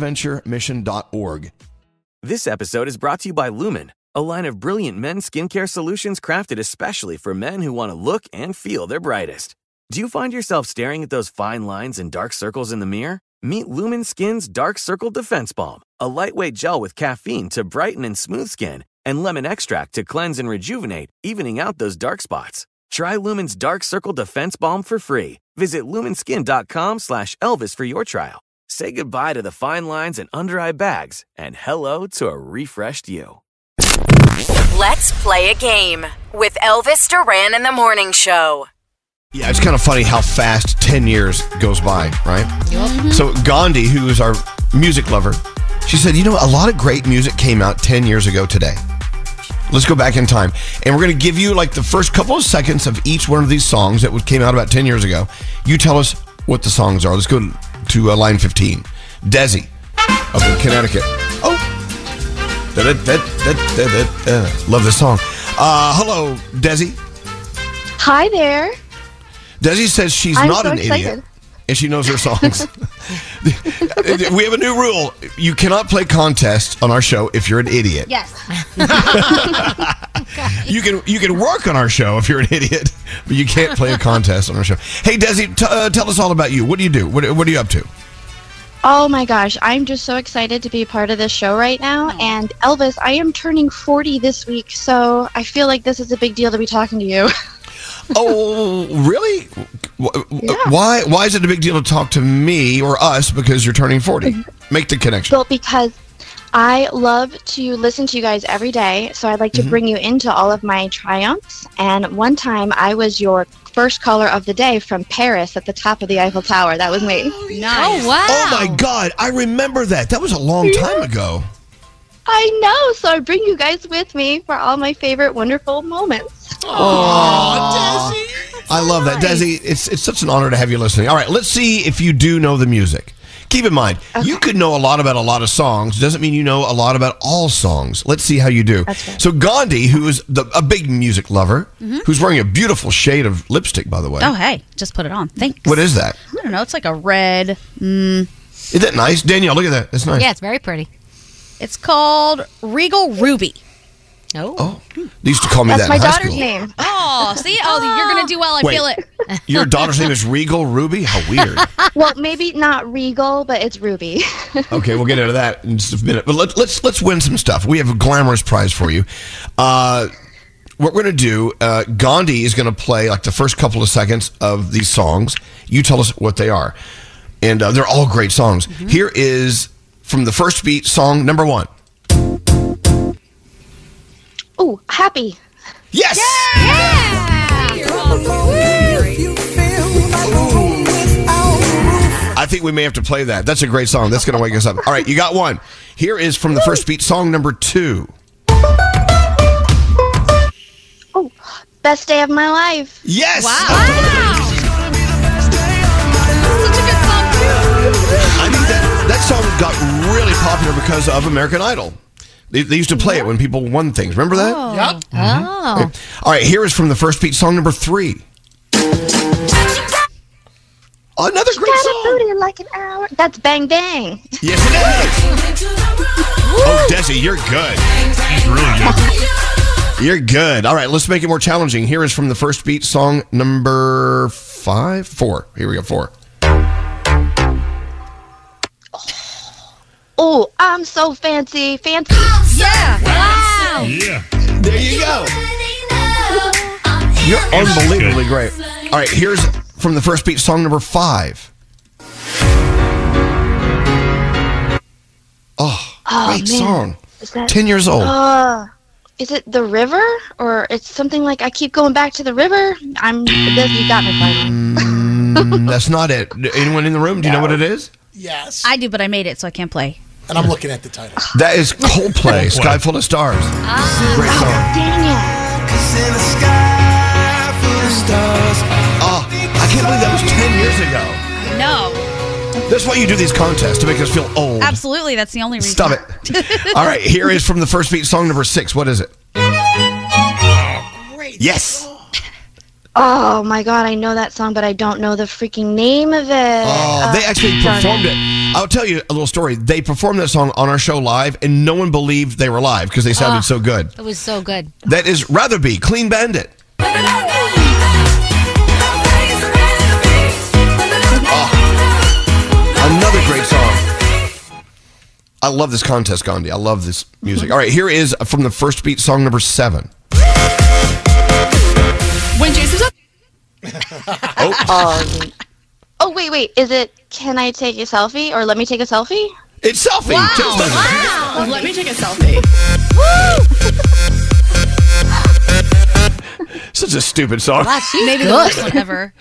Bonaventuremission.org. This episode is brought to you by Lumin, a line of brilliant men's skincare solutions crafted especially for men who want to look and feel their brightest. Do you find yourself staring at those fine lines and dark circles in the mirror? Meet Lumin Skin's Dark Circle Defense Balm, a lightweight gel with caffeine to brighten and smooth skin, and lemon extract to cleanse and rejuvenate, evening out those dark spots. Try Lumin's Dark Circle Defense Balm for free. Visit luminskin.com slash Elvis for your trial. Say goodbye to the fine lines and under eye bags and hello to a refreshed you. Let's play a game with Elvis Duran in the Morning Show. Yeah, it's kind of funny how fast 10 years goes by, right? So, Gandhi, who is our music lover, she said, You know, a lot of great music came out 10 years ago today. Let's go back in time. And we're going to give you like the first couple of seconds of each one of these songs that came out about 10 years ago. You tell us what the songs are. Let's go to uh, line 15. Desi up in Connecticut. Oh. Love this song. Uh, hello, Desi. Hi there. Desi says she's I'm not so an excited. idiot and she knows her songs. we have a new rule. You cannot play contests on our show if you're an idiot. Yes. You can you can work on our show if you're an idiot, but you can't play a contest on our show. Hey, Desi, t- uh, tell us all about you. What do you do? What, what are you up to? Oh my gosh, I'm just so excited to be part of this show right now. And Elvis, I am turning 40 this week, so I feel like this is a big deal to be talking to you. Oh, really? Wh- Why why is it a big deal to talk to me or us because you're turning 40? Make the connection. Well, because I love to listen to you guys every day, so I'd like to mm-hmm. bring you into all of my triumphs. And one time I was your first caller of the day from Paris at the top of the Eiffel Tower. That was me. Nice. Oh, oh wow. Oh my god, I remember that. That was a long time ago. I know, so I bring you guys with me for all my favorite wonderful moments. I love that, Desi. It's it's such an honor to have you listening. All right, let's see if you do know the music. Keep in mind, you could know a lot about a lot of songs. Doesn't mean you know a lot about all songs. Let's see how you do. So Gandhi, who is the, a big music lover, who's wearing a beautiful shade of lipstick, by the way. Oh, hey, just put it on. Thanks. What is that? I don't know. It's like a red. Mm, Is that nice, Danielle? Look at that. That's nice. Yeah, it's very pretty. it's called Regal Ruby. Oh. They used to call me That's that my in high daughter's school. name. Oh, see? Oh, you're going to do well. I Wait. feel it. Your daughter's name is Regal Ruby. How weird. Well, maybe not Regal, but it's Ruby. Okay, we'll get into that in just a minute. But let, let's let's win some stuff. We have a glamorous prize for you. Uh, what we're going to do, uh, Gandhi is going to play like the first couple of seconds of these songs. You tell us what they are, and uh, they're all great songs. Here is from the first beat, song number one. Ooh, happy. Yes. Yeah! I think we may have to play that. That's a great song. That's going to wake us up. All right, you got one. Here is from the first beat, song number two. Oh, best day of my life. Yes. Wow. Such a good song, too. I mean, that, that song got really popular because of American Idol. They, they used to play it when people won things. Remember that? Yep. Oh. oh. All right, here is from the first beat song number three. Another great Got a song. booty like an hour. That's Bang Bang. Yes, it is. Oh, Desi, you're good. He's really good. You're good. All right, let's make it more challenging. Here is from the first beat song number five, four. Here we go, four. I'm so fancy, fancy. Yeah. Wow. Yeah. There you go. You're unbelievably great. All right, here's from the first beat song number five. Oh, Oh, great man. song. Is that? Ten years old. Uh, is it the river or it's something like I keep going back to the river? I'm. This, you got me finally. Mm, that's not it. Anyone in the room? Do you know what it is? Yes. I do, but I made it, so I can't play. And I'm looking at the title. That is Coldplay, Sky Full of Stars. Ah, Great song. Dang it. Oh, I can't believe that was 10 years ago. No. That's why you do these contests, to make us feel old. Absolutely. That's the only reason. Stop it. All right, here is from the first beat song number six. What is it? Great. Yes. Oh my god, I know that song, but I don't know the freaking name of it. Oh, they actually darn performed it. I'll tell you a little story. They performed that song on our show live, and no one believed they were live because they sounded so good. It was so good. That is Rather Be, Clean Bandit. Another great song. I love this contest, Gandhi. I love this music. All right, here is from the first beat song number seven. When Jason's up. Um, oh wait, wait. Is it? Can I take a selfie or let me take a selfie? It's selfie. Just like- Oh, let me take a selfie. Woo! Such a stupid song. Wow, she's Maybe the good. worst one ever.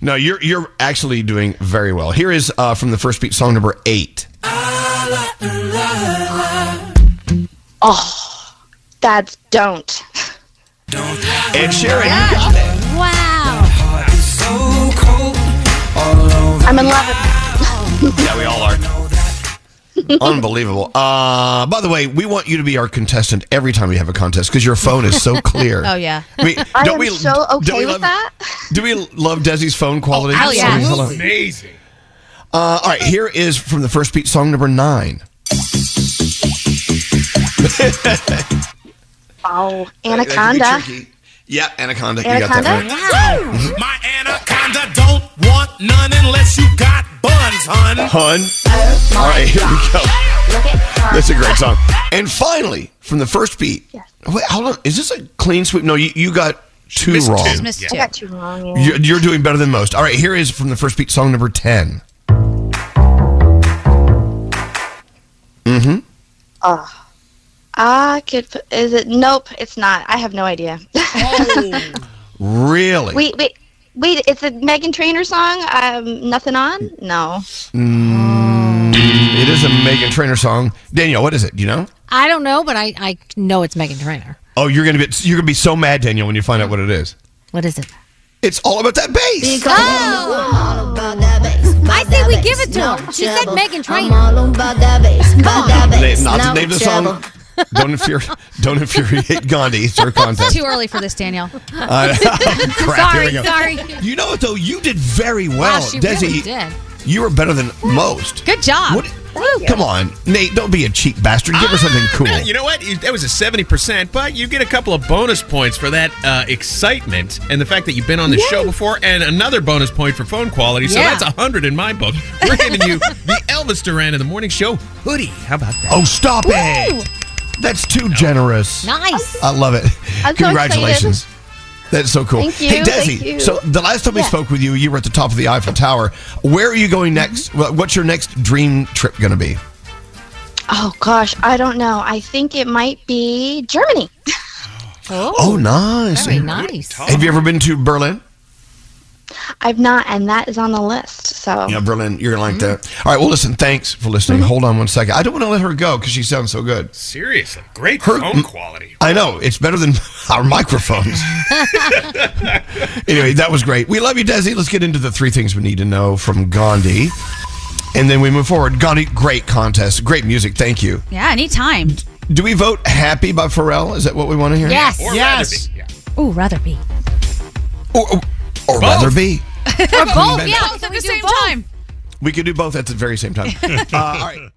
No, you're you're actually doing very well. Here is uh, from the first beat song number eight. Oh, that's don't. Ed Sheeran. You got it. I'm in love with. Yeah, we all are. Unbelievable. Uh, by the way, we want you to be our contestant every time we have a contest because your phone is so clear. Oh, yeah. I mean, I don't am we, so don't okay we with love, that. Do we love Desi's phone quality? hell yeah. Hello. Amazing. Uh, all right, here is from the first beat song number nine. Oh, That can be anaconda. Yeah, Anaconda. You got Anaconda. that right. My anaconda don't want none unless you got buns, hun. Hun. All right, here we go. Look at her. That's a great song. And finally, from the first beat. Yes. Wait, hold on. Is this a clean sweep? No, you, you got two missed wrong. two. Missed Yeah. I two. got two wrong. Yeah. You're, you're doing better than most. All right, here is from the first beat song number 10. Mm-hmm. Oh. I could. Is it? Nope, it's not. I have no idea. Really? wait, wait, wait. It's a Meghan Trainor song. Um, nothing on. No. It is a Meghan Trainor song. Danielle, what is it? Do you know? I don't know, but I, I know it's Meghan Trainor. Oh, you're gonna be you're gonna be so mad, Danielle, when you find out what it is. What is it? It's all about that bass. I say we give it to her. She said Meghan Trainor. Name, not to name the song. Don't infuriate, don't infuriate Gandhi. It's her contest. Too early for this, Danielle. Uh, crap, here we Sorry, go. sorry. You know what though? You did very well, Wow, she Desi. really did. You were better than most. Good job. What? Come on, Nate. Don't be a cheap bastard. Give her something cool. You know what? That was a 70%, but you get a couple of bonus points for that uh, excitement and the fact that you've been on the show before, and another bonus point for phone quality. So Yeah. that's 100 in my book. We're giving you the Elvis Duran in the Morning Show hoodie. How about that? Oh, stop it! That's too generous. Nice. I love it. I'm so Congratulations. That's so cool. Thank you, Hey, Desi. thank you. So the last time we Yeah. spoke with you, you were at the top of the Eiffel Tower. Where are you going mm-hmm. next? Wha- What's your next dream trip going to be? Oh gosh, I don't know. I think it might be Germany. Oh. oh, nice. Very nice. Have you ever been to Berlin? I've not, and that is on the list. So yeah, Berlin, You're gonna like mm-hmm. that. All right. Well, listen. Thanks for listening. Mm-hmm. Hold on one second. I don't want to let her go because she sounds so good. Seriously, great her, phone quality. I know it's better than our microphones. anyway, that was great. We love you, Desi. Let's get into the three things we need to know from Gandhi. And then we move forward. Gandhi, great contest. Great music. Thank you. Yeah, anytime. Do we vote Happy by Pharrell? Is that what we want to hear? Yes. Or yes. Rather be. Yeah. Ooh, Rather Be. Or, or, or Rather Be or both, yeah. So we do both. time. We could do both at the very same time. Uh, all right.